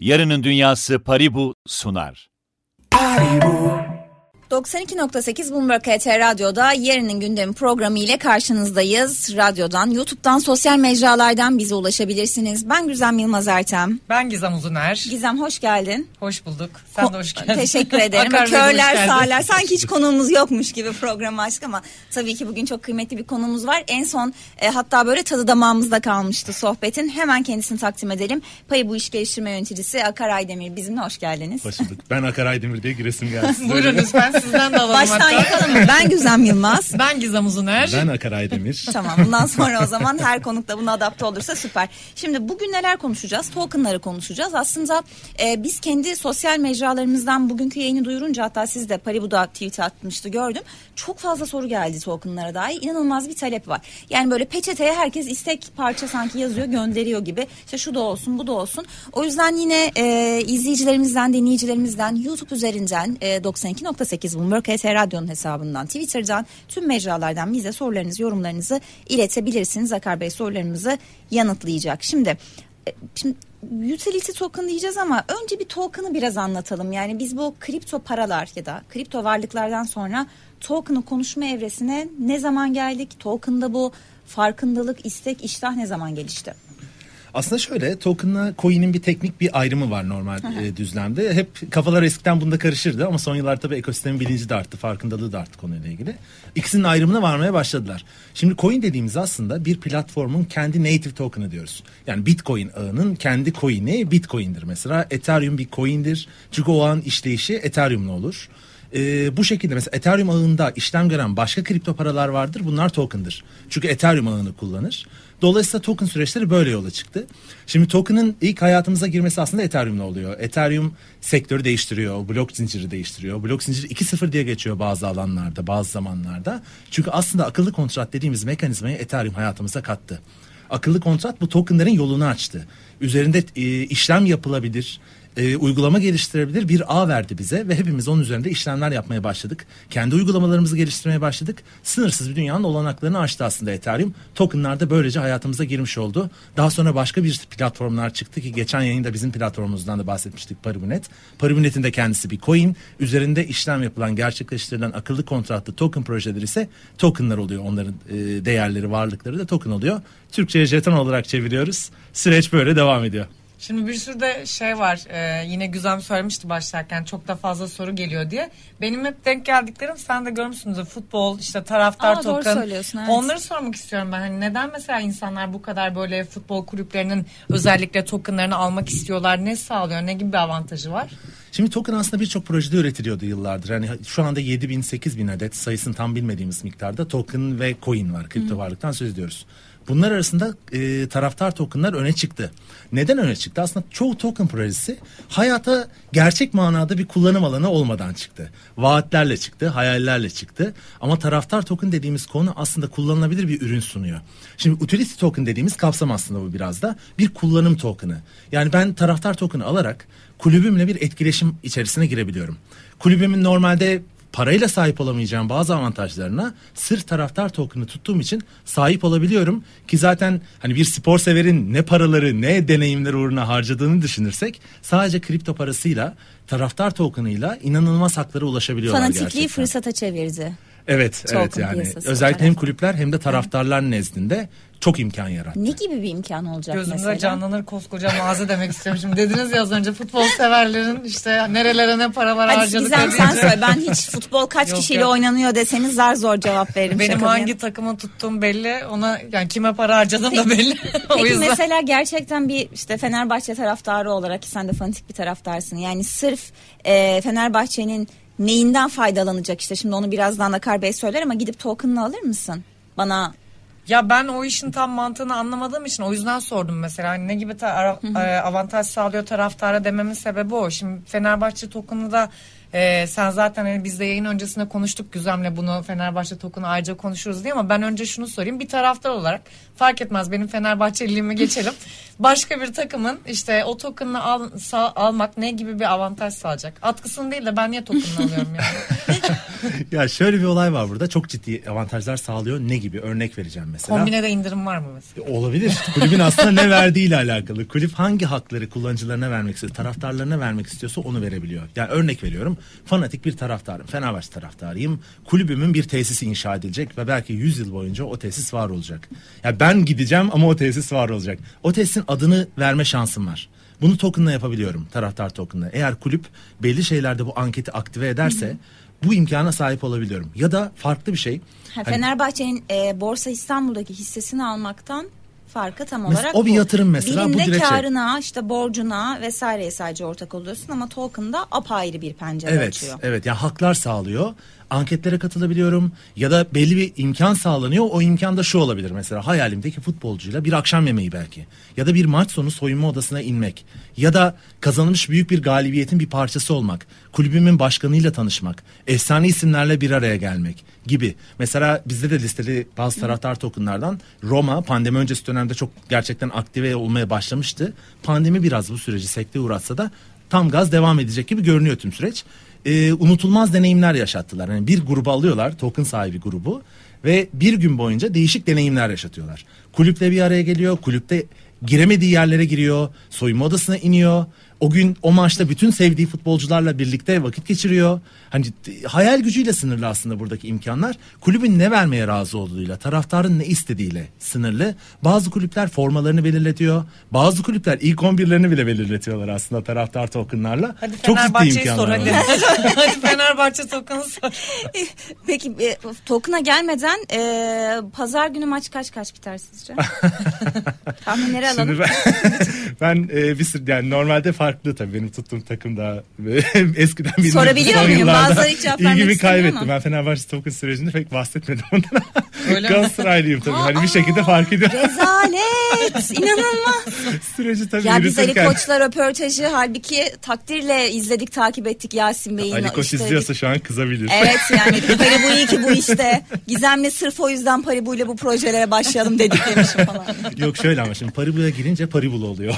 Yarının Dünyası Paribu sunar. 92.8 Bloomberg HT Radyo'da yarının gündemi programı ile karşınızdayız. Radyodan, YouTube'dan, sosyal mecralardan bize ulaşabilirsiniz. Ben Güzem Yılmaz Ertem. Ben Gizem Uzuner. Gizem hoş geldin. Hoş bulduk. Sen de hoş geldin. Teşekkür ederim. Körler sağlar. Sanki hiç konuğumuz yokmuş gibi programı açtık ama tabii ki bugün çok kıymetli bir konumuz var. En son e, hatta böyle tadı damağımızda kalmıştı sohbetin. Hemen kendisini takdim edelim. Payı bu iş geliştirme yöneticisi Akar Aydemir bizimle hoş geldiniz. Hoş bulduk. Ben Akar Aydemir diye giresim geldi. Buyurun lütfen sizden de alalım Baştan hatta. yapalım mı? Ben Güzem Yılmaz. Ben Gizem Uzuner. Ben Akar Aydemir. Tamam bundan sonra o zaman her konukta buna adapte olursa süper. Şimdi bugün neler konuşacağız? Tokenları konuşacağız. Aslında e, biz kendi sosyal mecralarımızdan bugünkü yayını duyurunca hatta siz de Paribu'da tweet atmıştı gördüm. Çok fazla soru geldi tokenlara dair. İnanılmaz bir talep var. Yani böyle peçeteye herkes istek parça sanki yazıyor gönderiyor gibi. İşte şu da olsun bu da olsun. O yüzden yine e, izleyicilerimizden dinleyicilerimizden YouTube üzerinden e, 92.8 Bloomberg HT Radyo'nun hesabından Twitter'dan tüm mecralardan bize sorularınızı yorumlarınızı iletebilirsiniz. Akar Bey sorularımızı yanıtlayacak. Şimdi e, Şimdi utility token diyeceğiz ama önce bir token'ı biraz anlatalım. Yani biz bu kripto paralar ya da kripto varlıklardan sonra token'ı konuşma evresine ne zaman geldik? Token'da bu farkındalık, istek, iştah ne zaman gelişti? Aslında şöyle token'la coin'in bir teknik bir ayrımı var normal e, düzlemde. Hep kafalar eskiden bunda karışırdı ama son yıllarda tabii ekosistemin bilinci de arttı, farkındalığı da arttı konuyla ilgili. İkisinin ayrımına varmaya başladılar. Şimdi coin dediğimiz aslında bir platformun kendi native token'ı diyoruz. Yani Bitcoin ağının kendi coin'i Bitcoin'dir mesela. Ethereum bir coin'dir. Çünkü o ağın işleyişi Ethereum'la olur. Ee, bu şekilde mesela Ethereum ağında işlem gören başka kripto paralar vardır. Bunlar token'dır. Çünkü Ethereum ağını kullanır. Dolayısıyla token süreçleri böyle yola çıktı. Şimdi token'ın ilk hayatımıza girmesi aslında Ethereum'la oluyor. Ethereum sektörü değiştiriyor, blok zinciri değiştiriyor. Blok zinciri 2.0 diye geçiyor bazı alanlarda, bazı zamanlarda. Çünkü aslında akıllı kontrat dediğimiz mekanizmayı Ethereum hayatımıza kattı. Akıllı kontrat bu tokenların yolunu açtı. Üzerinde e, işlem yapılabilir, e, uygulama geliştirebilir bir ağ verdi bize ve hepimiz onun üzerinde işlemler yapmaya başladık. Kendi uygulamalarımızı geliştirmeye başladık. Sınırsız bir dünyanın olanaklarını açtı aslında Ethereum. Tokenlar da böylece hayatımıza girmiş oldu. Daha sonra başka bir platformlar çıktı ki geçen yayında bizim platformumuzdan da bahsetmiştik Paribunet. Paribunet'in de kendisi bir coin. Üzerinde işlem yapılan, gerçekleştirilen akıllı kontratlı token projeleri ise tokenlar oluyor. Onların e, değerleri, varlıkları da token oluyor. Türkçe'ye jeton olarak çeviriyoruz. Süreç böyle devam ediyor. Şimdi bir sürü de şey var. Ee, yine Güzem söylemişti başlarken çok da fazla soru geliyor diye. Benim hep denk geldiklerim sen de görmüşsündür. Futbol, işte taraftar Aa, doğru token. söylüyorsun, evet. Onları sormak istiyorum ben. Hani neden mesela insanlar bu kadar böyle futbol kulüplerinin özellikle tokenlarını almak istiyorlar? Ne sağlıyor? Ne gibi bir avantajı var? Şimdi token aslında birçok projede üretiliyordu yıllardır. Yani şu anda 7 bin 8 bin adet sayısını tam bilmediğimiz miktarda token ve coin var. Kripto varlıktan söz ediyoruz. Bunlar arasında e, taraftar tokenlar öne çıktı. Neden öne çıktı? Aslında çoğu token projesi hayata gerçek manada bir kullanım alanı olmadan çıktı. Vaatlerle çıktı, hayallerle çıktı. Ama taraftar token dediğimiz konu aslında kullanılabilir bir ürün sunuyor. Şimdi utility token dediğimiz kapsam aslında bu biraz da bir kullanım token'ı. Yani ben taraftar token'ı alarak kulübümle bir etkileşim içerisine girebiliyorum. Kulübümün normalde parayla sahip olamayacağım bazı avantajlarına sırf taraftar token'ı tuttuğum için sahip olabiliyorum ki zaten hani bir spor severin ne paraları ne deneyimler uğruna harcadığını düşünürsek sadece kripto parasıyla taraftar token'ıyla inanılmaz haklara ulaşabiliyorlar Fanatikliği gerçekten. fırsata çevirdi. Evet, Token evet yani özellikle tarafı. hem kulüpler hem de taraftarlar nezdinde çok imkan yarattı. Ne gibi bir imkan olacak Gözümde mesela? canlanır koskoca mağaza demek istiyorum. Şimdi dediniz ya az önce futbol severlerin işte nerelere ne paralar Hadi harcadık. Gizem sen söyle. Ben hiç futbol kaç Yok, kişiyle yok. oynanıyor deseniz zar zor cevap veririm. Benim Şaka hangi takımı tuttuğum belli. Ona yani kime para harcadım da belli. o Peki yüzden. mesela gerçekten bir işte Fenerbahçe taraftarı olarak ki sen de fanatik bir taraftarsın. Yani sırf e, Fenerbahçe'nin neyinden faydalanacak işte şimdi onu birazdan Akar Bey söyler ama gidip token'ını alır mısın? Bana Ya ben o işin tam mantığını anlamadığım için o yüzden sordum mesela. Hani ne gibi ta- e, avantaj sağlıyor taraftara dememin sebebi o. Şimdi Fenerbahçe token'ı da e, sen zaten hani biz de yayın öncesinde konuştuk Güzem'le bunu Fenerbahçe token'ı ayrıca konuşuruz diye ama ben önce şunu sorayım. Bir taraftar olarak fark etmez benim Fenerbahçeliliğimi geçelim. Başka bir takımın işte o token'ı al, sağ- almak ne gibi bir avantaj sağlayacak? Atkısını değil de ben niye token'ını alıyorum yani? ya şöyle bir olay var burada. Çok ciddi avantajlar sağlıyor. Ne gibi? Örnek vereceğim mesela. Kombinede indirim var mı mesela? Olabilir. Kulübün aslında ne verdiğiyle alakalı. Kulüp hangi hakları kullanıcılarına vermek istiyor, taraftarlarına vermek istiyorsa onu verebiliyor. Yani örnek veriyorum. Fanatik bir taraftarım. Fenerbahçe taraftarıyım. Kulübümün bir tesisi inşa edilecek ve belki 100 yıl boyunca o tesis var olacak. Ya ben gideceğim ama o tesis var olacak. O tesisin adını verme şansım var. Bunu tokenla yapabiliyorum. Taraftar tokenla. Eğer kulüp belli şeylerde bu anketi aktive ederse bu imkana sahip olabiliyorum. Ya da farklı bir şey. Ha, Hani- Fenerbahçe'nin e, Borsa İstanbul'daki hissesini almaktan farkı tam olarak o bir bu. yatırım mesela, bu Birinde direkt şey. karına işte borcuna vesaireye sadece ortak oluyorsun ama token'da apayrı bir pencere Evet, açıyor. evet. Yani haklar sağlıyor. Anketlere katılabiliyorum ya da belli bir imkan sağlanıyor. O imkan da şu olabilir mesela hayalimdeki futbolcuyla bir akşam yemeği belki. Ya da bir maç sonu soyunma odasına inmek. Ya da kazanılmış büyük bir galibiyetin bir parçası olmak. Kulübümün başkanıyla tanışmak. Efsane isimlerle bir araya gelmek gibi. Mesela bizde de listeli bazı taraftar tokenlardan Roma pandemi öncesi dönemde çok gerçekten aktive olmaya başlamıştı. Pandemi biraz bu süreci sekteye uğratsa da tam gaz devam edecek gibi görünüyor tüm süreç. Ee, unutulmaz deneyimler yaşattılar. Yani bir grubu alıyorlar, token sahibi grubu ve bir gün boyunca değişik deneyimler yaşatıyorlar. Kulüple bir araya geliyor, kulüpte giremediği yerlere giriyor, soyunma odasına iniyor. O gün o maçta bütün sevdiği futbolcularla birlikte vakit geçiriyor. Hani t- hayal gücüyle sınırlı aslında buradaki imkanlar. Kulübün ne vermeye razı olduğuyla, taraftarın ne istediğiyle sınırlı. Bazı kulüpler formalarını belirletiyor. Bazı kulüpler ilk 11'lerini bile belirletiyorlar aslında taraftar tokenlarla. Hadi Çok ciddi Fenerbahçe'yi imkanlar sor hadi. hadi Fenerbahçe tokanı sor. Peki e, token'a gelmeden e, pazar günü maç kaç kaç biter sizce? Tahminleri alalım. Şimdi ben, ben e, bir sürü yani normalde farklı tabii benim tuttuğum takım daha eskiden bildiğim Sorabiliyor son muyum? Bazıları hiç cevap ilgimi kaybettim. ama. Ben Fenerbahçe token sürecinde pek bahsetmedim ondan. Galatasaraylıyım tabii. Hani bir şekilde fark ediyorum. Rezalet inanılmaz. Süreci tabii Ya biz Ali. Koç'la röportajı halbuki takdirle izledik takip ettik Yasin Bey'in. Ali Koç işte- izliyorsa şu an kızabilir. Evet yani Paribu iyi ki bu işte. Gizemli sırf o yüzden Paribu ile bu projelere başlayalım dedik demişim falan. Yok şöyle ama şimdi Paribu'ya girince Paribul oluyor.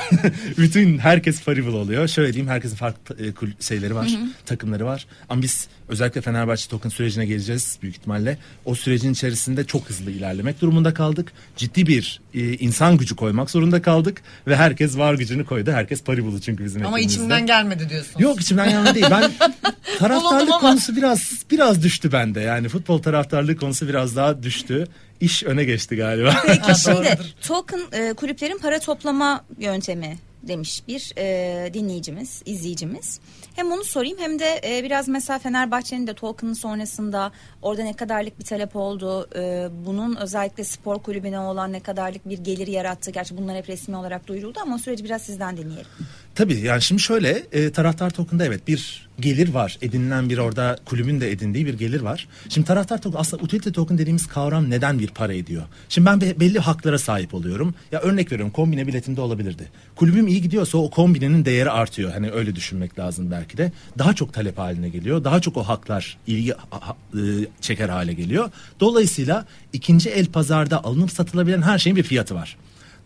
Bütün herkes Paribul oluyor. Şöyle diyeyim herkesin farklı e, şeyleri var, takımları var. Ama biz özellikle Fenerbahçe token sürecine geleceğiz büyük ihtimalle. O sürecin içerisinde çok hızlı ilerlemek durumunda kaldık. Ciddi bir e, insan gücü koymak zorunda kaldık ve herkes var gücünü koydu. Herkes Paribul'u çünkü bizim Ama ekibimizde. içimden gelmedi diyorsun. Yok içimden gelme değil. Ben taraftarlık konusu biraz biraz düştü bende. Yani futbol taraftarlığı konusu biraz daha düştü. İş öne geçti galiba. Peki şimdi token e, kulüplerin para toplama yöntemi demiş bir e, dinleyicimiz, izleyicimiz. Hem onu sorayım hem de e, biraz mesela Fenerbahçe'nin de token'ın sonrasında orada ne kadarlık bir talep oldu, e, bunun özellikle spor kulübüne olan ne kadarlık bir gelir yarattı. Gerçi bunlar hep resmi olarak duyuruldu ama o süreci biraz sizden dinleyelim. Tabii yani şimdi şöyle e, taraftar token'da evet bir gelir var. Edinilen bir orada kulübün de edindiği bir gelir var. Şimdi taraftar token aslında utility token dediğimiz kavram neden bir para ediyor? Şimdi ben be- belli haklara sahip oluyorum. Ya örnek veriyorum kombine biletimde olabilirdi. Kulübüm iyi gidiyorsa o kombinenin değeri artıyor. Hani öyle düşünmek lazım belki de. Daha çok talep haline geliyor. Daha çok o haklar ilgi e, çeker hale geliyor. Dolayısıyla ikinci el pazarda alınıp satılabilen her şeyin bir fiyatı var.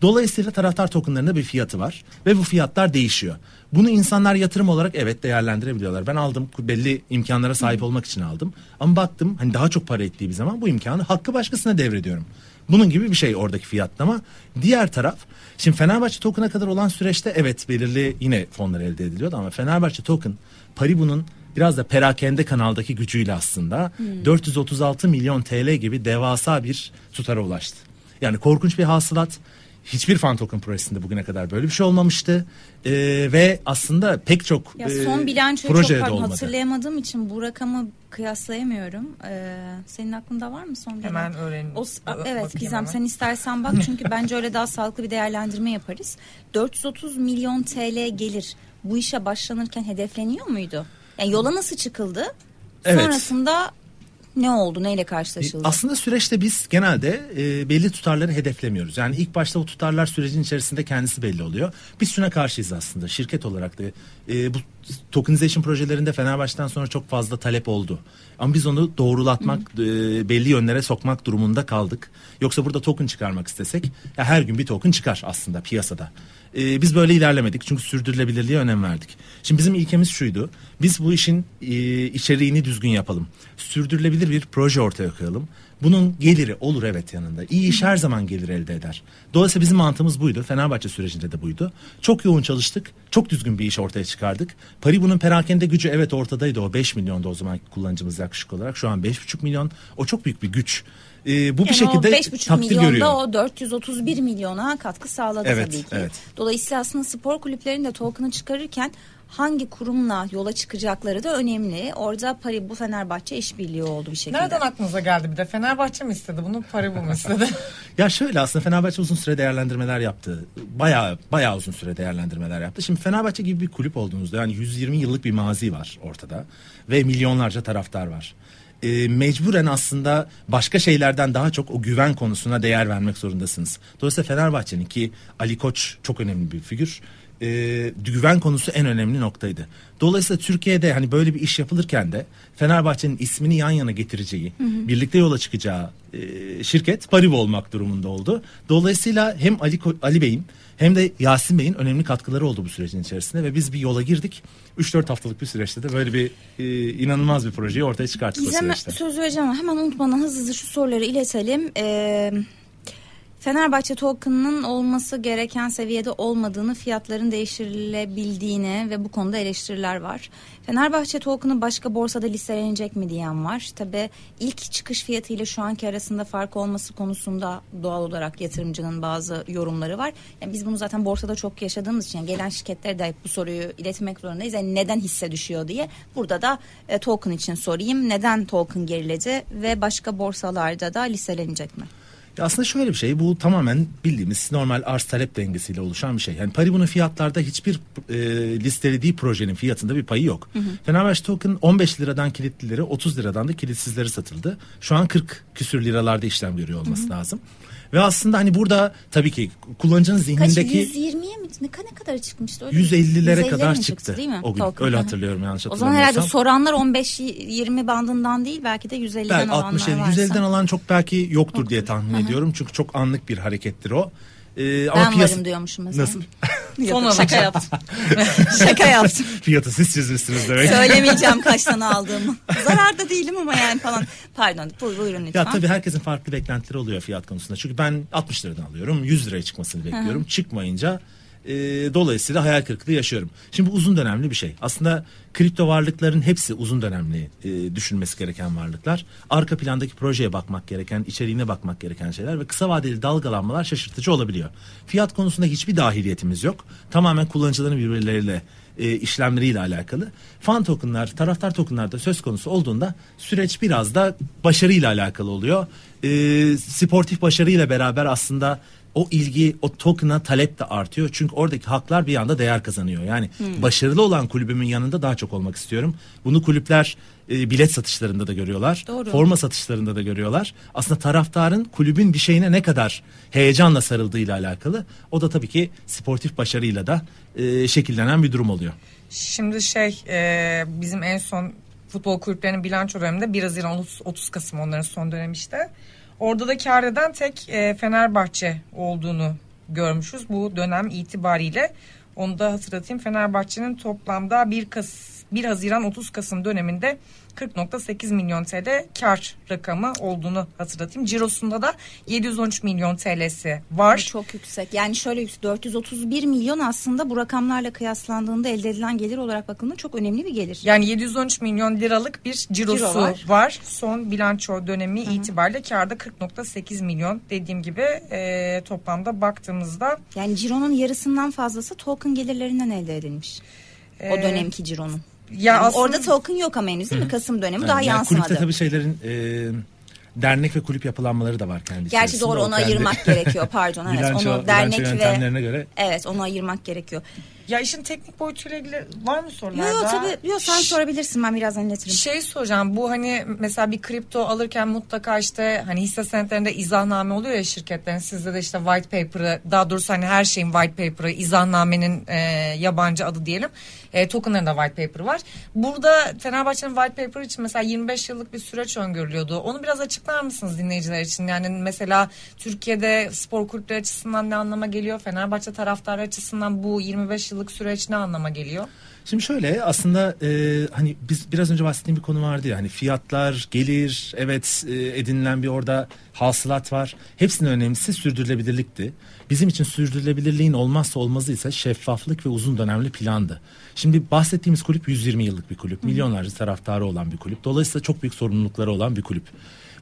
Dolayısıyla taraftar tokenlarında bir fiyatı var ve bu fiyatlar değişiyor. Bunu insanlar yatırım olarak evet değerlendirebiliyorlar. Ben aldım belli imkanlara sahip olmak için aldım. Ama baktım hani daha çok para ettiği bir zaman bu imkanı hakkı başkasına devrediyorum. Bunun gibi bir şey oradaki fiyatlama. Diğer taraf şimdi Fenerbahçe token'a kadar olan süreçte evet belirli yine fonlar elde ediliyordu ama Fenerbahçe token Paribu'nun biraz da perakende kanaldaki gücüyle aslında 436 milyon TL gibi devasa bir tutara ulaştı. Yani korkunç bir hasılat. Hiçbir fan token projesinde bugüne kadar böyle bir şey olmamıştı. Ee, ve aslında pek çok Ya e, son bilançoyu çok projede de pardon, olmadı. hatırlayamadığım için bu rakamı kıyaslayamıyorum. Ee, senin aklında var mı son bilanço? Hemen öğrenin. O, Ba- evet Gizem sen istersen bak çünkü bence öyle daha sağlıklı bir değerlendirme yaparız. 430 milyon TL gelir bu işe başlanırken hedefleniyor muydu? Yani yola nasıl çıkıldı? Evet. Sonrasında ne oldu? Neyle karşılaşıldı? Aslında süreçte biz genelde e, belli tutarları hedeflemiyoruz. Yani ilk başta o tutarlar sürecin içerisinde kendisi belli oluyor. Biz şuna karşıyız aslında şirket olarak da e, bu tokenization projelerinde Fenerbahçe'den sonra çok fazla talep oldu. Ama biz onu doğrulatmak, e, belli yönlere sokmak durumunda kaldık. Yoksa burada token çıkarmak istesek ya her gün bir token çıkar aslında piyasada. Ee, biz böyle ilerlemedik çünkü sürdürülebilirliğe önem verdik. Şimdi bizim ilkemiz şuydu. Biz bu işin e, içeriğini düzgün yapalım. Sürdürülebilir bir proje ortaya koyalım. Bunun geliri olur evet yanında. İyi iş her zaman gelir elde eder. Dolayısıyla bizim mantığımız buydu. Fenerbahçe sürecinde de buydu. Çok yoğun çalıştık. Çok düzgün bir iş ortaya çıkardık. Paribu'nun perakende gücü evet ortadaydı. O 5 milyonda o zaman kullanıcımız yaklaşık olarak. Şu an 5,5 milyon. O çok büyük bir güç. Ee, bu bir Yani şekilde o 5,5 takdir milyonda görüyor. o 431 milyona katkı sağladı Evet, tabii ki. evet. Dolayısıyla aslında spor kulüplerinin de token'ı çıkarırken hangi kurumla yola çıkacakları da önemli. Orada Paribu Fenerbahçe işbirliği oldu bir şekilde. Nereden aklınıza geldi bir de Fenerbahçe mi istedi bunu Paribu mu istedi? Ya şöyle aslında Fenerbahçe uzun süre değerlendirmeler yaptı. Bayağı bayağı uzun süre değerlendirmeler yaptı. Şimdi Fenerbahçe gibi bir kulüp olduğunuzda yani 120 yıllık bir mazi var ortada ve milyonlarca taraftar var. Ee, mecburen aslında başka şeylerden daha çok o güven konusuna değer vermek zorundasınız. Dolayısıyla Fenerbahçe'nin ki Ali Koç çok önemli bir figür. Ee, güven konusu en önemli noktaydı. Dolayısıyla Türkiye'de hani böyle bir iş yapılırken de Fenerbahçe'nin ismini yan yana getireceği, birlikte yola çıkacağı e, şirket Paribu olmak durumunda oldu. Dolayısıyla hem Ali Ali Bey'in hem de Yasin Bey'in önemli katkıları oldu bu sürecin içerisinde ve biz bir yola girdik. 3-4 haftalık bir süreçte de böyle bir e, inanılmaz bir projeyi ortaya çıkarttık o Gizem'e süreçte. söz vereceğim ama hemen unutmadan hızlı hızlı şu soruları iletelim. Ee, Fenerbahçe token'ının olması gereken seviyede olmadığını, fiyatların değiştirilebildiğini ve bu konuda eleştiriler var. Fenerbahçe token'ı başka borsada listelenecek mi diyen var. Tabi ilk çıkış fiyatı ile şu anki arasında fark olması konusunda doğal olarak yatırımcının bazı yorumları var. Yani biz bunu zaten borsada çok yaşadığımız için yani gelen şirketlere de bu soruyu iletmek zorundayız. Yani neden hisse düşüyor diye. Burada da e, token için sorayım. Neden token geriledi ve başka borsalarda da listelenecek mi? Ya aslında şöyle bir şey bu tamamen bildiğimiz normal arz talep dengesiyle oluşan bir şey. Yani Paribu'nun fiyatlarda hiçbir e, listelediği projenin fiyatında bir payı yok. Fenerbahçe Token 15 liradan kilitlileri 30 liradan da kilitsizleri satıldı. Şu an 40 küsür liralarda işlem görüyor olması lazım. Ve aslında hani burada tabii ki kullanıcının Kaç zihnindeki 120'ye mi? Ne, ne kadar çıkmıştı? Öyle 150'lere 150'lere kadar mi çıktı. değil mi? O gün Token. öyle Hı hı. hatırlıyorum yanlış O zaman herhalde hatırlamıyorsam. soranlar 15-20 bandından değil belki de 150'den Belki olanlar 60 50 varsa. 150'den alan çok belki yoktur diye tahmin ediyorum. Çünkü çok anlık bir harekettir o. Ee, Ben piyasa- varım diyormuşum mesela. Nasıl? Şaka yaptım. şaka yaptım. Fiyatı siz çizmişsiniz demek. Söylemeyeceğim kaç tane aldığımı. Zararda değilim ama yani falan. Pardon bu- buyurun lütfen. Ya tabii herkesin farklı beklentileri oluyor fiyat konusunda. Çünkü ben 60 liradan alıyorum. 100 liraya çıkmasını bekliyorum. Çıkmayınca e, dolayısıyla hayal kırıklığı yaşıyorum. Şimdi bu uzun dönemli bir şey. Aslında kripto varlıkların hepsi uzun dönemli e, düşünmesi gereken varlıklar. Arka plandaki projeye bakmak gereken, içeriğine bakmak gereken şeyler ve kısa vadeli dalgalanmalar şaşırtıcı olabiliyor. Fiyat konusunda hiçbir dahiliyetimiz yok. Tamamen kullanıcıların birbirleriyle e, işlemleriyle alakalı. Fan tokenlar, taraftar tokenlarda söz konusu olduğunda süreç biraz da başarıyla alakalı oluyor. E, sportif başarıyla beraber aslında o ilgi, o token'a talep de artıyor. Çünkü oradaki haklar bir anda değer kazanıyor. Yani başarılı olan kulübümün yanında daha çok olmak istiyorum. Bunu kulüpler e, bilet satışlarında da görüyorlar. Doğru. Forma satışlarında da görüyorlar. Aslında taraftarın kulübün bir şeyine ne kadar heyecanla sarıldığıyla alakalı. O da tabii ki sportif başarıyla da e, şekillenen bir durum oluyor. Şimdi şey e, bizim en son futbol kulüplerinin bilanço döneminde 1 Haziran 30, 30 Kasım onların son dönemi işte. Orada da kar eden tek e, Fenerbahçe olduğunu görmüşüz bu dönem itibariyle. Onu da hatırlatayım. Fenerbahçe'nin toplamda 1 Kas 1 Haziran 30 Kasım döneminde 40.8 milyon TL kar rakamı olduğunu hatırlatayım. Cirosunda da 713 milyon TL'si var. Çok yüksek. Yani şöyle yüksek. 431 milyon aslında bu rakamlarla kıyaslandığında elde edilen gelir olarak bakıldığında çok önemli bir gelir. Yani 713 milyon liralık bir cirosu Ciro var. var. Son bilanço dönemi itibariyle karda 40.8 milyon dediğim gibi e, toplamda baktığımızda Yani cironun yarısından fazlası token gelirlerinden elde edilmiş. o Ee, dönemki cironun. Ya Yani aslında Orada token yok ama henüz değil mi? Kasım dönemi daha Yani yansımadı. kulüpte tabii şeylerin e, dernek ve kulüp yapılanmaları da var kendi Gerçi doğru onu kendi ayırmak gerekiyor pardon evet bilanço- onu dernek bilanço ve göre evet onu ayırmak gerekiyor. Ya işin teknik boyutuyla ilgili var mı sorular Yok yok tabii. Yok sen Ş- sorabilirsin ben birazdan iletirim. Şey soracağım bu hani mesela bir kripto alırken mutlaka işte hani hisse senetlerinde izahname oluyor ya şirketlerin sizde de işte white paper'ı daha doğrusu hani her şeyin white paper'ı izahnamenin e, yabancı adı diyelim e, tokenların da white paper'ı var. Burada Fenerbahçe'nin white paper için mesela 25 yıllık bir süreç öngörülüyordu. Onu biraz açıklar mısınız dinleyiciler için? Yani mesela Türkiye'de spor kulüpleri açısından ne anlama geliyor? Fenerbahçe taraftarı açısından bu 25 yıllık süreç ne anlama geliyor? Şimdi şöyle aslında e, hani biz biraz önce bahsettiğim bir konu vardı ya hani fiyatlar, gelir, evet e, edinilen bir orada hasılat var. Hepsinin önemlisi sürdürülebilirlikti. Bizim için sürdürülebilirliğin olmazsa olmazı ise şeffaflık ve uzun dönemli plandı. Şimdi bahsettiğimiz kulüp 120 yıllık bir kulüp. Milyonlarca taraftarı olan bir kulüp. Dolayısıyla çok büyük sorumlulukları olan bir kulüp.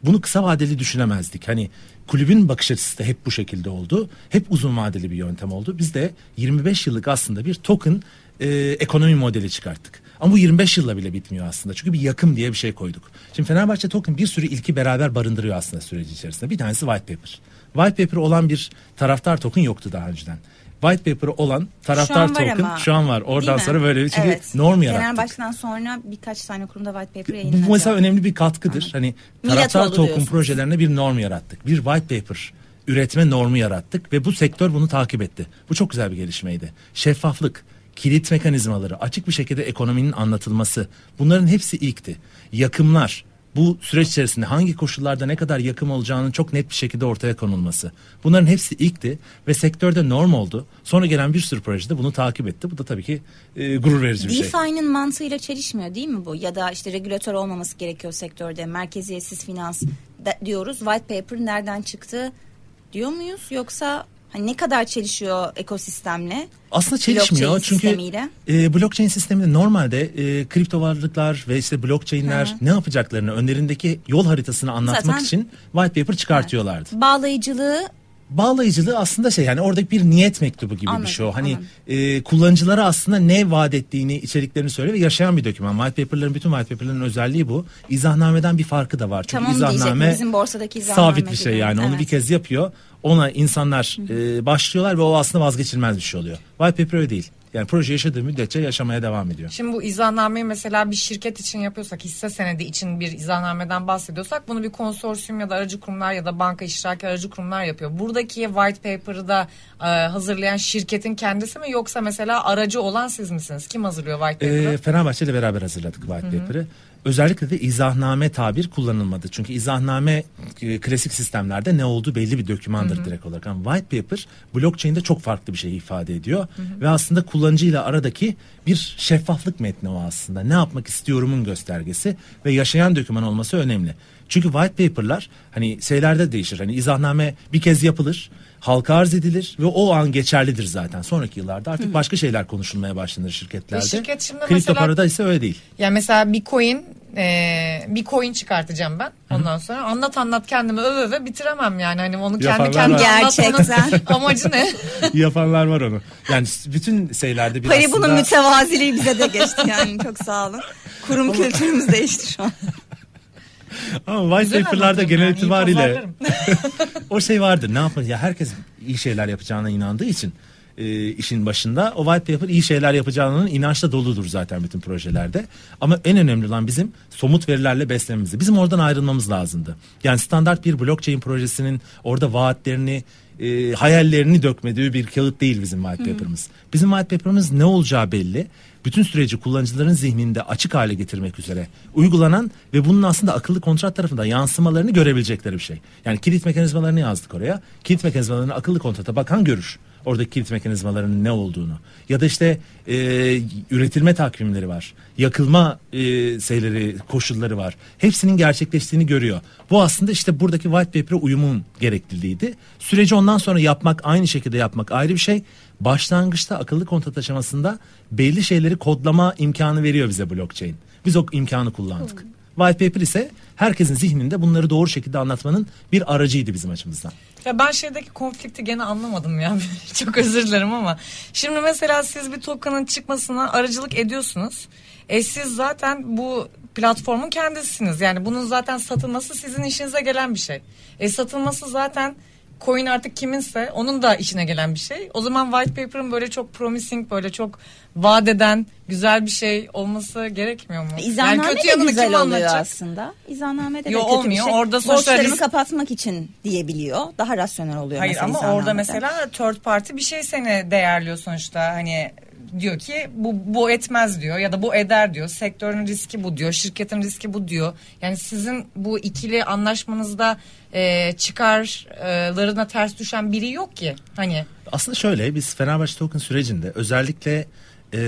Bunu kısa vadeli düşünemezdik. Hani kulübün bakış açısı da hep bu şekilde oldu. Hep uzun vadeli bir yöntem oldu. Biz de 25 yıllık aslında bir token e, ekonomi modeli çıkarttık. Ama bu 25 yılla bile bitmiyor aslında. Çünkü bir yakım diye bir şey koyduk. Şimdi Fenerbahçe Token bir sürü ilki beraber barındırıyor aslında süreci içerisinde. Bir tanesi white paper. White paper olan bir taraftar token yoktu daha önceden. White paper olan taraftar Şu token ama. şu an var. Oradan sonra böyle bir çünkü Evet. norm yarattık. Fenerbahçe'den sonra birkaç tane kurumda white paper Bu yayınlanacak. mesela önemli bir katkıdır. Hani Millet taraftar token diyorsunuz. projelerine bir norm yarattık. Bir white paper üretme normu yarattık ve bu sektör bunu takip etti. Bu çok güzel bir gelişmeydi. Şeffaflık, kilit mekanizmaları, açık bir şekilde ekonominin anlatılması bunların hepsi ilkti. Yakımlar, bu süreç içerisinde hangi koşullarda ne kadar yakım olacağının çok net bir şekilde ortaya konulması. Bunların hepsi ilkti ve sektörde norm oldu. Sonra gelen bir sürü projede bunu takip etti. Bu da tabii ki e, gurur verici bir şey. DeFi'nin mantığıyla çelişmiyor değil mi bu? Ya da işte regülatör olmaması gerekiyor sektörde. Merkeziyetsiz finans diyoruz. White paper nereden çıktı diyor muyuz? Yoksa hani ne kadar çelişiyor ekosistemle? Aslında çelişmiyor Blockchain çünkü sistemiyle. e, blockchain sisteminde normalde e, kripto varlıklar ve işte blockchainler ne yapacaklarını önlerindeki yol haritasını anlatmak Zaten- için white paper çıkartıyorlardı. Bağlayıcılığı Bağlayıcılığı aslında şey yani oradaki bir niyet mektubu gibi Anladım, bir şey o. Hani anladım. e, kullanıcılara aslında ne vaat ettiğini, içeriklerini söylüyor ve yaşayan bir doküman. White paper'ların bütün white paper'ların özelliği bu. İzahnameden bir farkı da var. Çünkü Tamam izahname bizim borsadaki izahname sabit bir şey gibi. yani. Onu Evet. bir kez yapıyor. Ona insanlar e, başlıyorlar ve o aslında vazgeçilmez bir şey oluyor. White paper öyle değil. Yani proje yaşadığı müddetçe yaşamaya devam ediyor. Şimdi bu izahnnameyi mesela bir şirket için yapıyorsak hisse senedi için bir izahnameden bahsediyorsak bunu bir konsorsiyum ya da aracı kurumlar ya da banka iştiraki aracı kurumlar yapıyor. Buradaki white paper'ı da e, hazırlayan şirketin kendisi mi yoksa mesela aracı olan siz misiniz? Kim hazırlıyor white paper'ı? Ee, Fenerbahçe ile beraber hazırladık white paper'ı. Özellikle de izahname tabir kullanılmadı. Çünkü izahname e, klasik sistemlerde ne olduğu belli bir dokümandır direkt olarak. Ama white paper blockchain'de çok farklı bir şey ifade ediyor. Ve aslında kullanıcıyla aradaki bir şeffaflık metni o aslında. Ne yapmak istiyorumun göstergesi ve yaşayan doküman olması önemli. Çünkü white paper'lar hani şeylerde değişir. Hani izahname bir kez yapılır halka arz edilir ve o an geçerlidir zaten. Sonraki yıllarda artık başka şeyler konuşulmaya başlanır şirketlerde. Ve şirket şimdi Kripto mesela- parada ise öyle değil. Yani mesela bir coin e, bir coin çıkartacağım ben ondan sonra anlat anlat kendimi öve öve bitiremem yani hani onu kendi kendime Gerçekten. amacı ne? Yapanlar var onu. Yani bütün şeylerde bir Pari aslında... bunun mütevaziliği bize de geçti yani çok sağ olun. Kurum kültürümüz değişti şu an. Ama white Güzel paper'larda anlatıyorum genel yani, itibariyle o şey vardır. Ne yapar? Ya herkes iyi şeyler yapacağına inandığı için e, işin başında o white paper iyi şeyler yapacağının inançla doludur zaten bütün projelerde. Ama en önemli olan bizim somut verilerle beslememiz. Bizim oradan ayrılmamız lazımdı. Yani standart bir blockchain projesinin orada vaatlerini e, hayallerini dökmediği bir kağıt değil bizim white paper'ımız. Bizim white paper'ımız ne olacağı belli. Bütün süreci kullanıcıların zihninde açık hale getirmek üzere uygulanan ve bunun aslında akıllı kontrat tarafında yansımalarını görebilecekleri bir şey. Yani kilit mekanizmalarını yazdık oraya. Kilit mekanizmalarını akıllı kontrata bakan görür. Oradaki kilit mekanizmalarının ne olduğunu. Ya da işte e, üretilme takvimleri var. Yakılma e, şeyleri, koşulları var. Hepsinin gerçekleştiğini görüyor. Bu aslında işte buradaki white paper'a uyumun gerekliliğiydi. Süreci ondan sonra yapmak, aynı şekilde yapmak ayrı bir şey. Başlangıçta akıllı kontrat aşamasında belli şeyleri kodlama imkanı veriyor bize blockchain. Biz o imkanı kullandık. White paper ise herkesin zihninde bunları doğru şekilde anlatmanın bir aracıydı bizim açımızdan. Ya ben şeydeki konflikti gene anlamadım ya. Çok özür dilerim ama. Şimdi mesela siz bir token'ın çıkmasına aracılık ediyorsunuz. E siz zaten bu platformun kendisiniz. Yani bunun zaten satılması sizin işinize gelen bir şey. E satılması zaten coin artık kiminse onun da işine gelen bir şey. O zaman white paper'ın böyle çok promising böyle çok vaat eden güzel bir şey olması gerekmiyor mu? İzahname de güzel oluyor anlatacak? aslında. İzahname de, Yo, de kötü olmuyor. bir şey. Orada risk- kapatmak için diyebiliyor. Daha rasyonel oluyor Hayır mesela ama orada mesela third party bir şey seni değerliyor sonuçta. Hani diyor ki bu bu etmez diyor ya da bu eder diyor. Sektörün riski bu diyor. Şirketin riski bu diyor. Yani sizin bu ikili anlaşmanızda e, çıkarlarına ters düşen biri yok ki. Hani Aslında şöyle biz Fenerbahçe Token sürecinde özellikle e,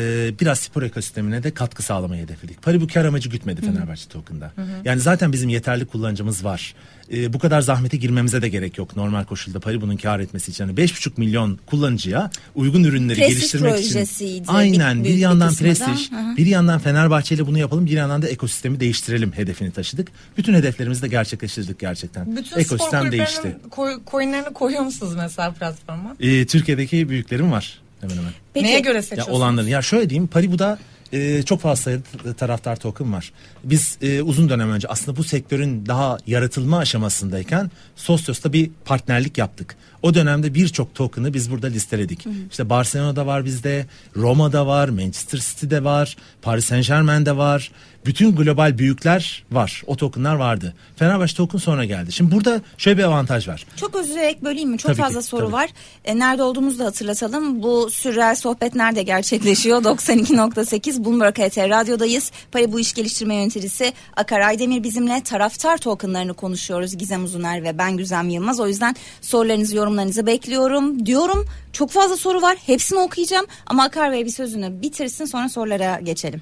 biraz spor ekosistemine de katkı sağlamayı hedefledik. Pari bu kar amacı gütmedi Fenerbahçe Token'da. Yani zaten bizim yeterli kullanıcımız var. E, bu kadar zahmete girmemize de gerek yok normal koşulda Pari bunun kar etmesi için. Yani 5,5 milyon kullanıcıya uygun ürünleri Prestij geliştirmek için. Aynen bir- bir, bir yandan da. prestij, Hı hı. bir yandan Fenerbahçe ile bunu yapalım, bir yandan da ekosistemi değiştirelim hedefini taşıdık. Bütün hedeflerimizi de gerçekleştirdik gerçekten. bütün Ekosistem spor değişti. koy, coinlerini koyuyor musunuz mesela platforma? E, Türkiye'deki büyüklerim var hemen hemen. Peki, Neye göre Ya seçiyorsunuz? olanların ya şöyle diyeyim Paribu'da e, çok fazla taraftar token var. Biz e, uzun dönem önce aslında bu sektörün daha yaratılma aşamasındayken Sosyos'ta bir partnerlik yaptık. O dönemde birçok token'ı biz burada listeledik. İşte Barcelona'da var bizde, Roma'da var, Manchester City'de var, Paris Saint Germain'de var. Bütün global büyükler var. O token'lar vardı. Fenerbahçe token sonra geldi. Şimdi burada şöyle bir avantaj var. Çok özür dilerim böleyim mi? Çok Tabii ki, fazla soru tabii. var. E, nerede olduğumuzu da hatırlatalım. Bu sürreel sohbet nerede gerçekleşiyor? 92.8 Bloomberg HT Radyo'dayız. Pari Bu İş Geliştirme Yöneticisi Akar Aydemir bizimle taraftar tokenlarını konuşuyoruz. Gizem Uzuner ve ben Güzem Yılmaz. O yüzden sorularınızı, yorumlarınızı bekliyorum. Diyorum çok fazla soru var. Hepsini okuyacağım. Ama Akar Bey bir sözünü bitirsin sonra sorulara geçelim.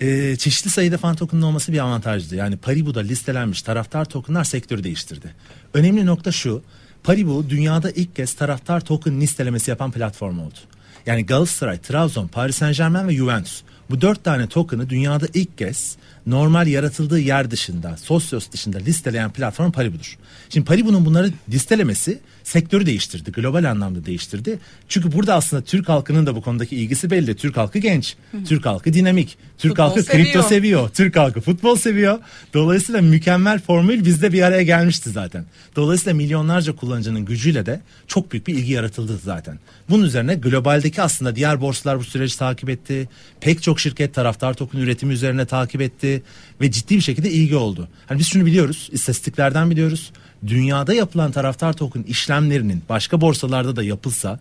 Ee, çeşitli sayıda fan token'ın olması bir avantajdı. Yani Paribu'da listelenmiş taraftar token'lar sektörü değiştirdi. Önemli nokta şu. Paribu dünyada ilk kez taraftar token listelemesi yapan platform oldu. Yani Galatasaray, Trabzon, Paris Saint Germain ve Juventus. Bu dört tane token'ı dünyada ilk kez normal yaratıldığı yer dışında, Sosyos dışında listeleyen platform Paribu'dur. Şimdi Paribu'nun bunları listelemesi sektörü değiştirdi. Global anlamda değiştirdi. Çünkü burada aslında Türk halkının da bu konudaki ilgisi belli. Türk halkı genç, Türk halkı dinamik, Türk Futbol halkı seviyor. kripto seviyor, Türk halkı futbol seviyor. Dolayısıyla mükemmel formül bizde bir araya gelmişti zaten. Dolayısıyla milyonlarca kullanıcının gücüyle de çok büyük bir ilgi yaratıldı zaten. Bunun üzerine globaldeki aslında diğer borsalar bu süreci takip etti. Pek çok şirket taraftar token üretimi üzerine takip etti ve ciddi bir şekilde ilgi oldu. Hani biz şunu biliyoruz, istatistiklerden biliyoruz. Dünyada yapılan taraftar token işlemlerinin başka borsalarda da yapılsa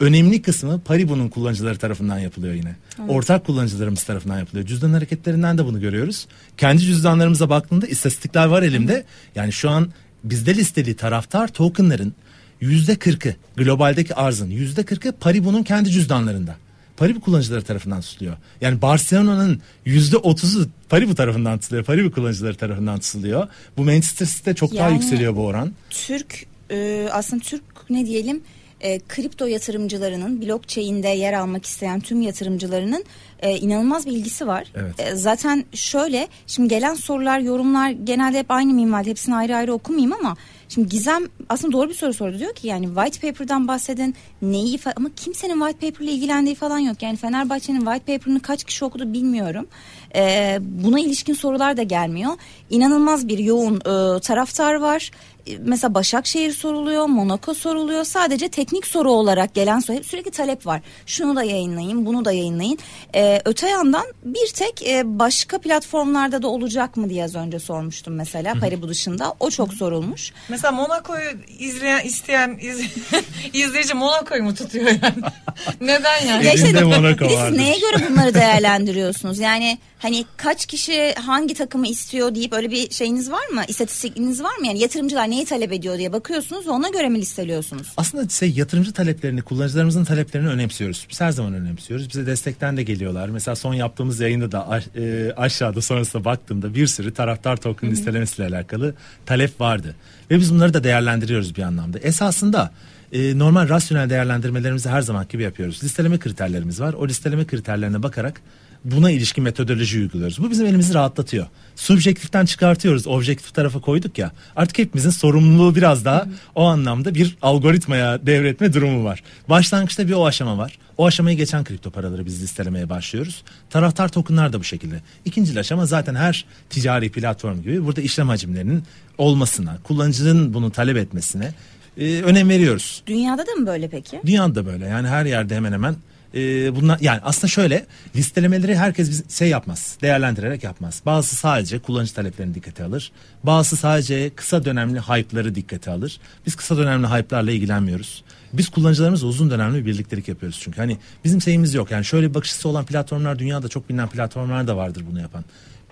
önemli kısmı Paribu'nun kullanıcıları tarafından yapılıyor yine. Ortak kullanıcılarımız tarafından yapılıyor. Cüzdan hareketlerinden de bunu görüyoruz. Kendi cüzdanlarımıza baktığımda istatistikler var elimde. Yani şu an bizde listeli taraftar tokenların yüzde kırkı globaldeki arzın yüzde kırkı Paribu'nun kendi cüzdanlarında. Paribu kullanıcıları tarafından tutuluyor. Yani Barcelona'nın yüzde otuzu Paribu tarafından tutuluyor. Paribu kullanıcıları tarafından tutuluyor. Bu Manchester City'de çok daha Yani- yükseliyor bu oran. Türk e, aslında Türk ne diyelim e, kripto yatırımcılarının blockchain'de yer almak isteyen tüm yatırımcılarının e, inanılmaz bir ilgisi var. Evet. E, zaten şöyle şimdi gelen sorular yorumlar genelde hep aynı minvalde hepsini ayrı ayrı okumayayım ama şimdi Gizem aslında doğru bir soru sordu diyor ki yani white paper'dan bahsedin neyi ama kimsenin white paper ile ilgilendiği falan yok. Yani Fenerbahçe'nin white paper'ını kaç kişi okudu bilmiyorum. E, buna ilişkin sorular da gelmiyor. İnanılmaz bir yoğun e, taraftar var. Mesela Başakşehir soruluyor, Monaco soruluyor. Sadece teknik soru olarak gelen soru hep sürekli talep var. Şunu da yayınlayın, bunu da yayınlayın. E, öte yandan bir tek e, başka platformlarda da olacak mı diye az önce sormuştum mesela Paribu dışında. O çok sorulmuş. Mesela Monaco'yu izleyen isteyen iz, izleyici Monaco'yu mu tutuyor yani? Neden yani? Ya işte siz neye göre bunları değerlendiriyorsunuz? Yani hani kaç kişi hangi takımı istiyor deyip öyle bir şeyiniz var mı? İstatistikiniz var mı? Yani yatırımcılar neyi talep ediyor diye bakıyorsunuz ona göre mi listeliyorsunuz? Aslında şey yatırımcı taleplerini, kullanıcılarımızın taleplerini önemsiyoruz. Biz her zaman önemsiyoruz. Bize destekten de geliyorlar. Mesela son yaptığımız yayında da e, aşağıda sonrasında baktığımda bir sürü taraftar token listelemesiyle alakalı talep vardı. Ve biz bunları da değerlendiriyoruz bir anlamda. Esasında e, normal rasyonel değerlendirmelerimizi her zaman gibi yapıyoruz. Listeleme kriterlerimiz var. O listeleme kriterlerine bakarak buna ilişkin metodoloji uyguluyoruz. Bu bizim elimizi rahatlatıyor. Subjektiften çıkartıyoruz. Objektif tarafa koyduk ya. Artık hepimizin sorumluluğu biraz daha o anlamda bir algoritmaya devretme durumu var. Başlangıçta bir o aşama var. O aşamayı geçen kripto paraları biz listelemeye başlıyoruz. Taraftar tokenlar da bu şekilde. İkinci aşama zaten her ticari platform gibi burada işlem hacimlerinin olmasına, kullanıcının bunu talep etmesine e, önem veriyoruz. Dünyada da mı böyle peki? Dünyada da böyle yani her yerde hemen hemen e, bunlar yani aslında şöyle listelemeleri herkes biz- şey yapmaz değerlendirerek yapmaz. Bazısı sadece kullanıcı taleplerini dikkate alır. Bazısı sadece kısa dönemli hype'ları dikkate alır. Biz kısa dönemli hype'larla ilgilenmiyoruz. Biz kullanıcılarımızla uzun dönemli bir birliktelik yapıyoruz çünkü. Hani bizim şeyimiz yok. Yani şöyle bir bakış olan platformlar dünyada çok bilinen platformlar da vardır bunu yapan.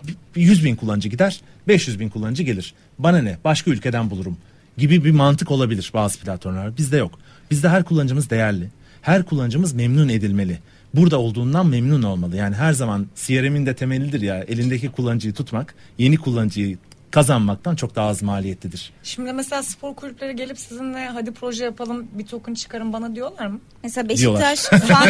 Bir- bir 100 bin kullanıcı gider 500 bin kullanıcı gelir. Bana ne başka ülkeden bulurum gibi bir mantık olabilir bazı platformlar. Bizde yok. Bizde her kullanıcımız değerli. Her kullanıcımız memnun edilmeli. Burada olduğundan memnun olmalı. Yani her zaman CRM'in de temelidir ya elindeki kullanıcıyı tutmak, yeni kullanıcıyı kazanmaktan çok daha az maliyetlidir. Şimdi mesela spor kulüpleri gelip sizinle hadi proje yapalım bir token çıkarın bana diyorlar mı? Mesela Diyorlar. Beşiktaş fan,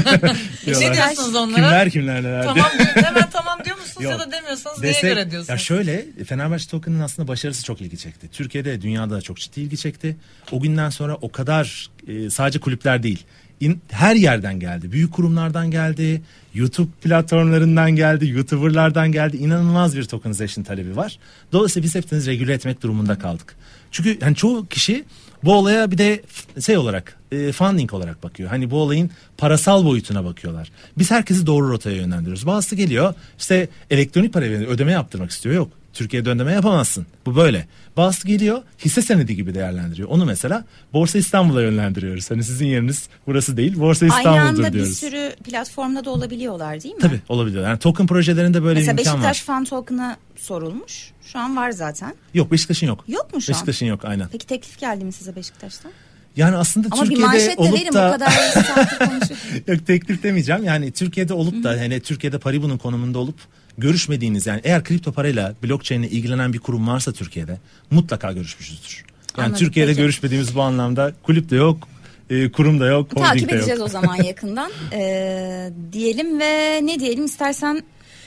Ne diyorsunuz onlara? Kimler kimler neler Tamam diyor- hemen tamam diyor musunuz ya Yok. da demiyorsanız Destek- neye göre diyorsunuz? Ya şöyle Fenerbahçe Token'ın aslında başarısı çok ilgi çekti. Türkiye'de dünyada da çok ciddi ilgi çekti. O günden sonra o kadar e, sadece kulüpler değil. İn- her yerden geldi. Büyük kurumlardan geldi. YouTube platformlarından geldi. YouTuber'lardan geldi. İnanılmaz bir tokenization talebi var. Dolayısıyla biz hepsini regüle etmek durumunda kaldık. Çünkü yani çoğu kişi bu olaya bir de şey olarak e, funding olarak bakıyor. Hani bu olayın parasal boyutuna bakıyorlar. Biz herkesi doğru rotaya yönlendiriyoruz. Bazısı geliyor işte elektronik para ödeme yaptırmak istiyor. Yok Türkiye'de ödeme yapamazsın. Bu böyle. Bazısı geliyor hisse senedi gibi değerlendiriyor. Onu mesela Borsa İstanbul'a yönlendiriyoruz. Hani sizin yeriniz burası değil Borsa aynı İstanbul'dur anda bir diyoruz. sürü platformda da olabiliyorlar değil mi? Tabii olabiliyor. Yani token projelerinde böyle Mesela bir imkan Beşiktaş var. fan token'ı sorulmuş. Şu an var zaten. Yok Beşiktaş'ın yok. Yok mu şu an? Beşiktaş'ın yok aynen. Peki teklif geldi mi size Beşiktaş'tan? Yani aslında Ama bir Türkiye'de verin olup bu da. Yok teklif demeyeceğim. Yani Türkiye'de olup da hani Türkiye'de Paribu'nun konumunda olup görüşmediğiniz yani eğer kripto parayla blockchain ile ilgilenen bir kurum varsa Türkiye'de mutlaka görüşmüşüzdür. Yani Anladım, Türkiye'de peki. görüşmediğimiz bu anlamda kulüp de yok, e, kurum da yok, holding Takip de yok. edeceğiz o zaman yakından. Ee, diyelim ve ne diyelim istersen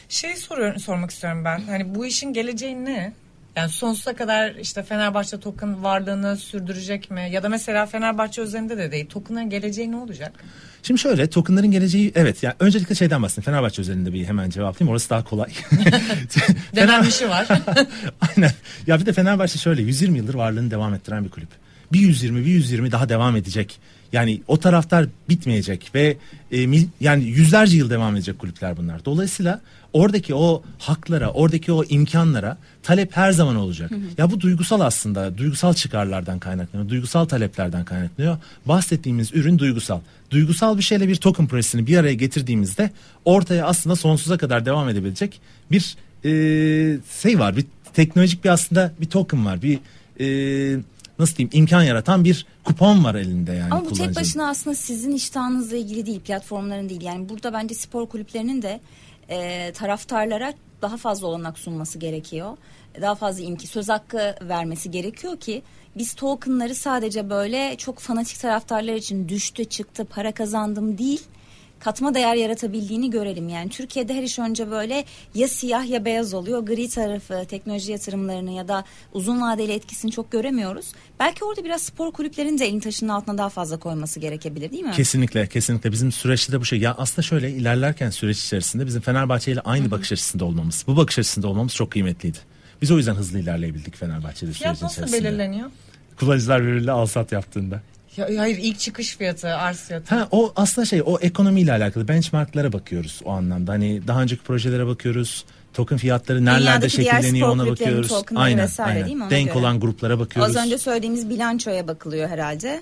Şey soruyorum, sormak istiyorum ben. Hani bu işin geleceği ne? Yani sonsuza kadar işte Fenerbahçe token varlığını sürdürecek mi? Ya da mesela Fenerbahçe üzerinde de değil. Token'ın geleceği ne olacak? Şimdi şöyle tokenların geleceği evet yani öncelikle şeyden bahsedeyim. Fenerbahçe üzerinde bir hemen cevaplayayım. Orası daha kolay. Denenmişi var. Aynen. Ya bir de Fenerbahçe şöyle 120 yıldır varlığını devam ettiren bir kulüp. Bir 120 bir 120 daha devam edecek. Yani o taraftar bitmeyecek ve e, mil- yani yüzlerce yıl devam edecek kulüpler bunlar. Dolayısıyla oradaki o haklara, oradaki o imkanlara talep her zaman olacak. Ya bu duygusal aslında, duygusal çıkarlardan kaynaklanıyor, duygusal taleplerden kaynaklanıyor. Bahsettiğimiz ürün duygusal. Duygusal bir şeyle bir token projesini bir araya getirdiğimizde ortaya aslında sonsuza kadar devam edebilecek bir e, şey var. Bir teknolojik bir aslında bir token var. Bir e, nasıl diyeyim imkan yaratan bir kupon var elinde yani ama bu tek başına aslında sizin iştahınızla ilgili değil platformların değil. Yani burada bence spor kulüplerinin de e, taraftarlara daha fazla olanak sunması gerekiyor. Daha fazla imki söz hakkı vermesi gerekiyor ki biz tokenları sadece böyle çok fanatik taraftarlar için düştü çıktı para kazandım değil katma değer yaratabildiğini görelim. Yani Türkiye'de her iş önce böyle ya siyah ya beyaz oluyor. Gri tarafı, teknoloji yatırımlarını ya da uzun vadeli etkisini çok göremiyoruz. Belki orada biraz spor kulüplerinin de elin taşının altına daha fazla koyması gerekebilir değil mi? Kesinlikle kesinlikle bizim süreçte de bu şey ya aslında şöyle ilerlerken süreç içerisinde bizim Fenerbahçe ile aynı bakış açısında olmamız bu bakış açısında olmamız çok kıymetliydi. Biz o yüzden hızlı ilerleyebildik Fenerbahçe'de Fiyat sürecin nasıl içerisinde. belirleniyor? Kullanıcılar birbiriyle alsat yaptığında. Ya, hayır ilk çıkış fiyatı, arz fiyatı. Ha o aslında şey o ekonomiyle alakalı benchmarklara bakıyoruz o anlamda. Hani daha önceki projelere bakıyoruz. Token fiyatları nerelerde Dünyadaki şekilleniyor ona bakıyoruz. Aynen, vesaire aynen. değil mi? Ona Denk göre. olan gruplara bakıyoruz. Az önce söylediğimiz bilançoya bakılıyor herhalde.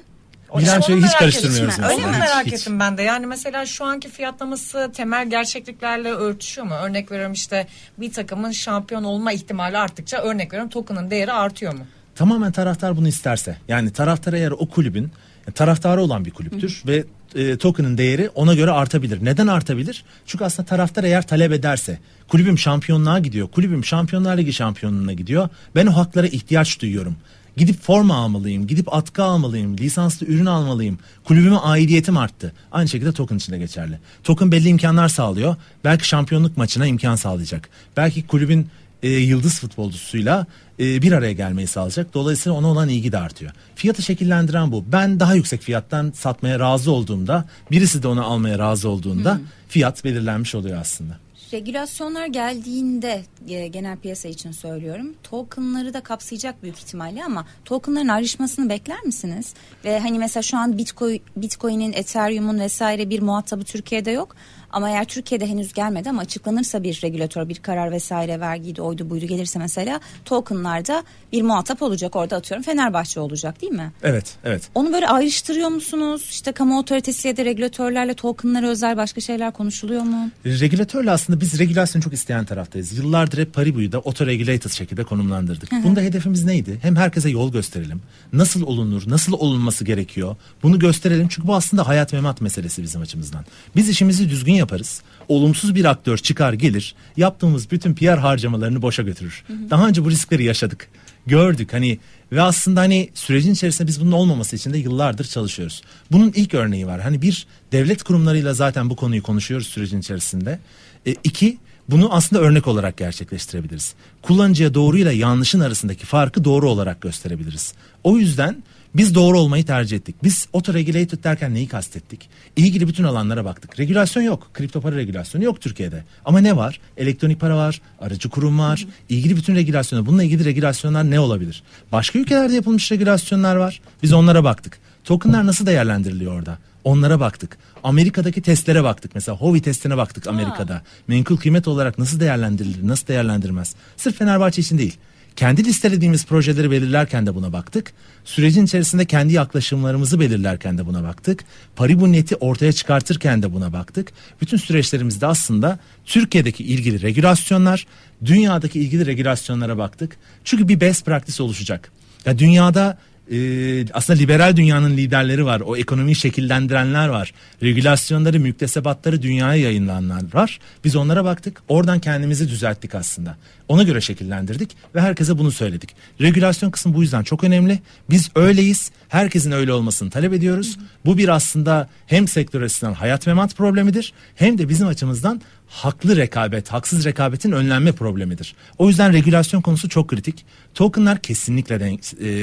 Bilançoyu hiç karıştırmıyoruz. Öyle mi? merak Hiç. ettim ben de. Yani mesela şu anki fiyatlaması temel gerçekliklerle örtüşüyor mu? Örnek veriyorum işte bir takımın şampiyon olma ihtimali arttıkça örnek veriyorum token'ın değeri artıyor mu? Tamamen taraftar bunu isterse. Yani taraftar eğer o kulübün taraftarı olan bir kulüptür ve e, token'ın değeri ona göre artabilir. Neden artabilir? Çünkü aslında taraftar eğer talep ederse kulübüm şampiyonluğa gidiyor. Kulübüm Şampiyonlar Ligi şampiyonluğuna gidiyor. Ben o haklara ihtiyaç duyuyorum. Gidip forma almalıyım, gidip atkı almalıyım, lisanslı ürün almalıyım. Kulübüme aidiyetim arttı. Aynı şekilde token için de geçerli. Token belli imkanlar sağlıyor. Belki şampiyonluk maçına imkan sağlayacak. Belki kulübün e, yıldız futbolcusuyla e, bir araya gelmeyi sağlayacak. Dolayısıyla ona olan ilgi de artıyor. Fiyatı şekillendiren bu. Ben daha yüksek fiyattan satmaya razı olduğumda, birisi de onu almaya razı olduğunda fiyat belirlenmiş oluyor aslında. Regülasyonlar geldiğinde e, genel piyasa için söylüyorum. Tokenları da kapsayacak büyük ihtimalle ama tokenların ayrışmasını bekler misiniz? Ve hani mesela şu an Bitcoin, Bitcoin'in, Ethereum'un vesaire bir muhatabı Türkiye'de yok. Ama eğer Türkiye'de henüz gelmedi ama açıklanırsa bir regülatör, bir karar vesaire vergiydi, oydu buydu gelirse mesela tokenlarda bir muhatap olacak. Orada atıyorum Fenerbahçe olacak değil mi? Evet, evet. Onu böyle ayrıştırıyor musunuz? İşte kamu otoritesi ya da regülatörlerle tokenlara özel başka şeyler konuşuluyor mu? Regülatörle aslında biz regülasyonu çok isteyen taraftayız. Yıllardır hep Paribu'yu da otoregulated şekilde konumlandırdık. Bunda hedefimiz neydi? Hem herkese yol gösterelim. Nasıl olunur, nasıl olunması gerekiyor? Bunu gösterelim çünkü bu aslında hayat memat meselesi bizim açımızdan. Biz işimizi düzgün yaparız. Olumsuz bir aktör çıkar gelir, yaptığımız bütün PR harcamalarını boşa götürür. Daha önce bu riskleri yaşadık. Gördük hani ve aslında hani sürecin içerisinde biz bunun olmaması için de yıllardır çalışıyoruz. Bunun ilk örneği var. Hani bir devlet kurumlarıyla zaten bu konuyu konuşuyoruz sürecin içerisinde. E, iki bunu aslında örnek olarak gerçekleştirebiliriz. Kullanıcıya doğruyla yanlışın arasındaki farkı doğru olarak gösterebiliriz. O yüzden biz doğru olmayı tercih ettik. Biz autoregulated derken neyi kastettik? İlgili bütün alanlara baktık. Regülasyon yok. Kripto para regülasyonu yok Türkiye'de. Ama ne var? Elektronik para var, aracı kurum var. İlgili bütün regülasyonlar. Bununla ilgili regülasyonlar ne olabilir? Başka ülkelerde yapılmış regülasyonlar var. Biz onlara baktık. Tokenlar nasıl değerlendiriliyor orada? Onlara baktık. Amerika'daki testlere baktık. Mesela Hovi testine baktık Amerika'da. Menkul kıymet olarak nasıl değerlendirilir, nasıl değerlendirmez? Sırf Fenerbahçe için değil. Kendi listelediğimiz projeleri belirlerken de buna baktık. Sürecin içerisinde kendi yaklaşımlarımızı belirlerken de buna baktık. Paribu neti ortaya çıkartırken de buna baktık. Bütün süreçlerimizde aslında Türkiye'deki ilgili regülasyonlar, dünyadaki ilgili regülasyonlara baktık. Çünkü bir best practice oluşacak. Ya dünyada e, aslında liberal dünyanın liderleri var. O ekonomiyi şekillendirenler var. Regülasyonları, müktesebatları dünyaya yayınlananlar var. Biz onlara baktık. Oradan kendimizi düzelttik aslında. Ona göre şekillendirdik ve herkese bunu söyledik. Regülasyon kısmı bu yüzden çok önemli. Biz öyleyiz. Herkesin öyle olmasını talep ediyoruz. Bu bir aslında hem sektör açısından hayat memat problemidir hem de bizim açımızdan haklı rekabet, haksız rekabetin önlenme problemidir. O yüzden regülasyon konusu çok kritik. Tokenlar kesinlikle de, e,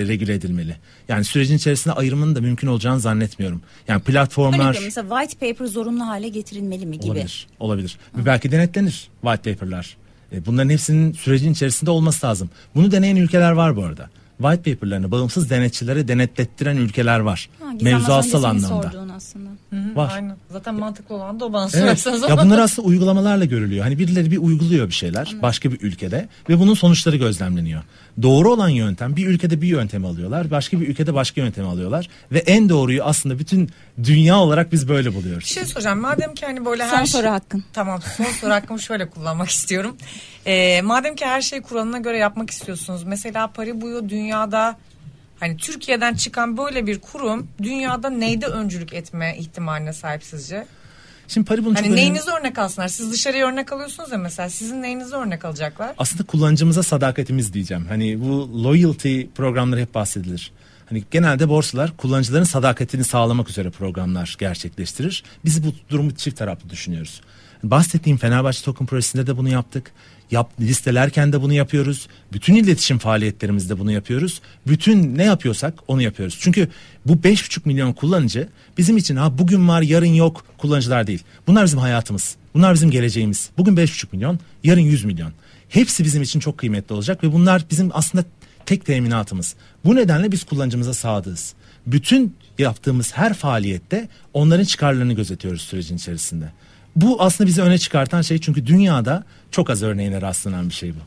regüle edilmeli. Yani sürecin içerisinde ayrımının da mümkün olacağını zannetmiyorum. Yani platformlar... Örnek mesela white paper zorunlu hale getirilmeli mi gibi? Olabilir, olabilir. Ve belki denetlenir white paper'lar. E, bunların hepsinin sürecin içerisinde olması lazım. Bunu deneyen ülkeler var bu arada. White paper'larını bağımsız denetçilere denetlettiren ülkeler var. Ha, senin anlamda. Var. Aynen. Zaten mantıklı olan da o bana Evet. sorarsanız Ya bunlar aslında uygulamalarla görülüyor. Hani birileri bir uyguluyor bir şeyler başka bir ülkede ve bunun sonuçları gözlemleniyor. Doğru olan yöntem bir ülkede bir yöntemi alıyorlar, başka bir ülkede başka yöntemi alıyorlar ve en doğruyu aslında bütün dünya olarak biz böyle Bir buluyoruz. şey soracağım. Madem ki hani böyle Son her soru şey... hakkın. Tamam son soru hakkımı şöyle kullanmak istiyorum. Ee, madem ki her şeyi kuralına göre yapmak istiyorsunuz. Mesela Paribu'yu dünyada hani Türkiye'den çıkan böyle bir kurum dünyada neyde öncülük etme ihtimaline sahip sizce? Şimdi Paribu'nun çok Hani önemli- neyinizi örnek alsınlar? Siz dışarıya örnek alıyorsunuz ya mesela. Sizin neyinizi örnek alacaklar? aslında kullanıcımıza sadakatimiz diyeceğim. Hani bu loyalty programları hep bahsedilir. Hani genelde borsalar kullanıcıların sadakatini sağlamak üzere programlar gerçekleştirir. Biz bu durumu çift taraflı düşünüyoruz. Bahsettiğim Fenerbahçe Token projesinde de bunu yaptık. Yap, listelerken de bunu yapıyoruz. Bütün iletişim faaliyetlerimizde bunu yapıyoruz. Bütün ne yapıyorsak onu yapıyoruz. Çünkü bu 5,5 milyon kullanıcı bizim için ha bugün var yarın yok kullanıcılar değil. Bunlar bizim hayatımız. Bunlar bizim geleceğimiz. Bugün 5,5 milyon yarın 100 milyon. Hepsi bizim için çok kıymetli olacak ve bunlar bizim aslında tek teminatımız. Bu nedenle biz kullanıcımıza sadığız. Bütün yaptığımız her faaliyette onların çıkarlarını gözetiyoruz sürecin içerisinde. Bu aslında bizi öne çıkartan şey çünkü dünyada çok az örneğine rastlanan bir şey bu.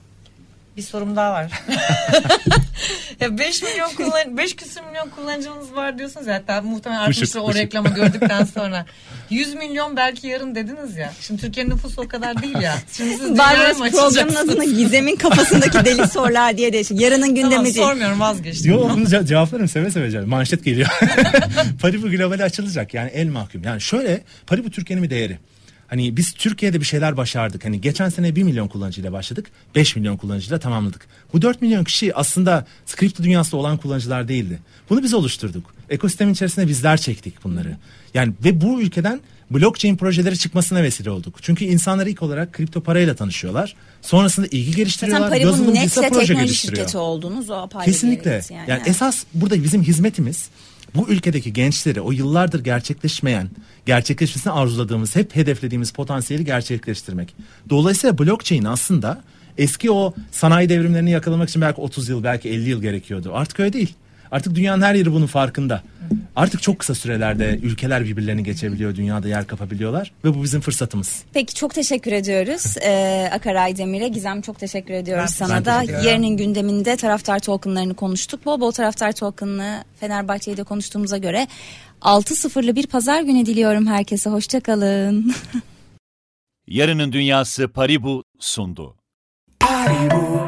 Bir sorum daha var. ya 5 milyon kullan 5 küsur milyon kullanıcımız var diyorsunuz ya hatta muhtemelen artmıştır o reklamı gördükten sonra. 100 milyon belki yarın dediniz ya. Şimdi Türkiye'nin nüfusu o kadar değil ya. Şimdi siz Barbaros mı programın adını Gizem'in kafasındaki deli sorular diye değişik. Yarının gündemi Tamam değil. sormuyorum vazgeçtim. Yo bunu ce- cevaplarım seve seve cevap. Manşet geliyor. Paribu globale açılacak yani el mahkum. Yani şöyle Paribu Türkiye'nin bir değeri. Hani biz Türkiye'de bir şeyler başardık. Hani geçen sene 1 milyon kullanıcıyla başladık. 5 milyon kullanıcıyla tamamladık. Bu 4 milyon kişi aslında kripto dünyasında olan kullanıcılar değildi. Bunu biz oluşturduk. Ekosistemin içerisinde bizler çektik bunları. Yani ve bu ülkeden blockchain projeleri çıkmasına vesile olduk. Çünkü insanlar ilk olarak kripto parayla tanışıyorlar. Sonrasında ilgi Zaten geliştiriyorlar. Nestle Visa proje teknoloji şirketi oldunuz o apayrı Kesinlikle. bir evet Yani, yani. esas burada bizim hizmetimiz bu ülkedeki gençleri o yıllardır gerçekleşmeyen, gerçekleşmesini arzuladığımız, hep hedeflediğimiz potansiyeli gerçekleştirmek. Dolayısıyla blockchain aslında eski o sanayi devrimlerini yakalamak için belki 30 yıl, belki 50 yıl gerekiyordu. Artık öyle değil. Artık dünyanın her yeri bunun farkında. Artık çok kısa sürelerde ülkeler birbirlerini geçebiliyor, dünyada yer kapabiliyorlar ve bu bizim fırsatımız. Peki çok teşekkür ediyoruz ee, Akaray Demir'e. Gizem çok teşekkür ediyoruz Ben sana da. teşekkür ediyorum. Yarının gündeminde taraftar tokenlarını konuştuk. Bol bol taraftar tokenını Fenerbahçe'yi de konuştuğumuza göre 6-0'lı bir pazar günü diliyorum herkese. Hoşçakalın. Yarının Dünyası Paribu sundu. Paribu,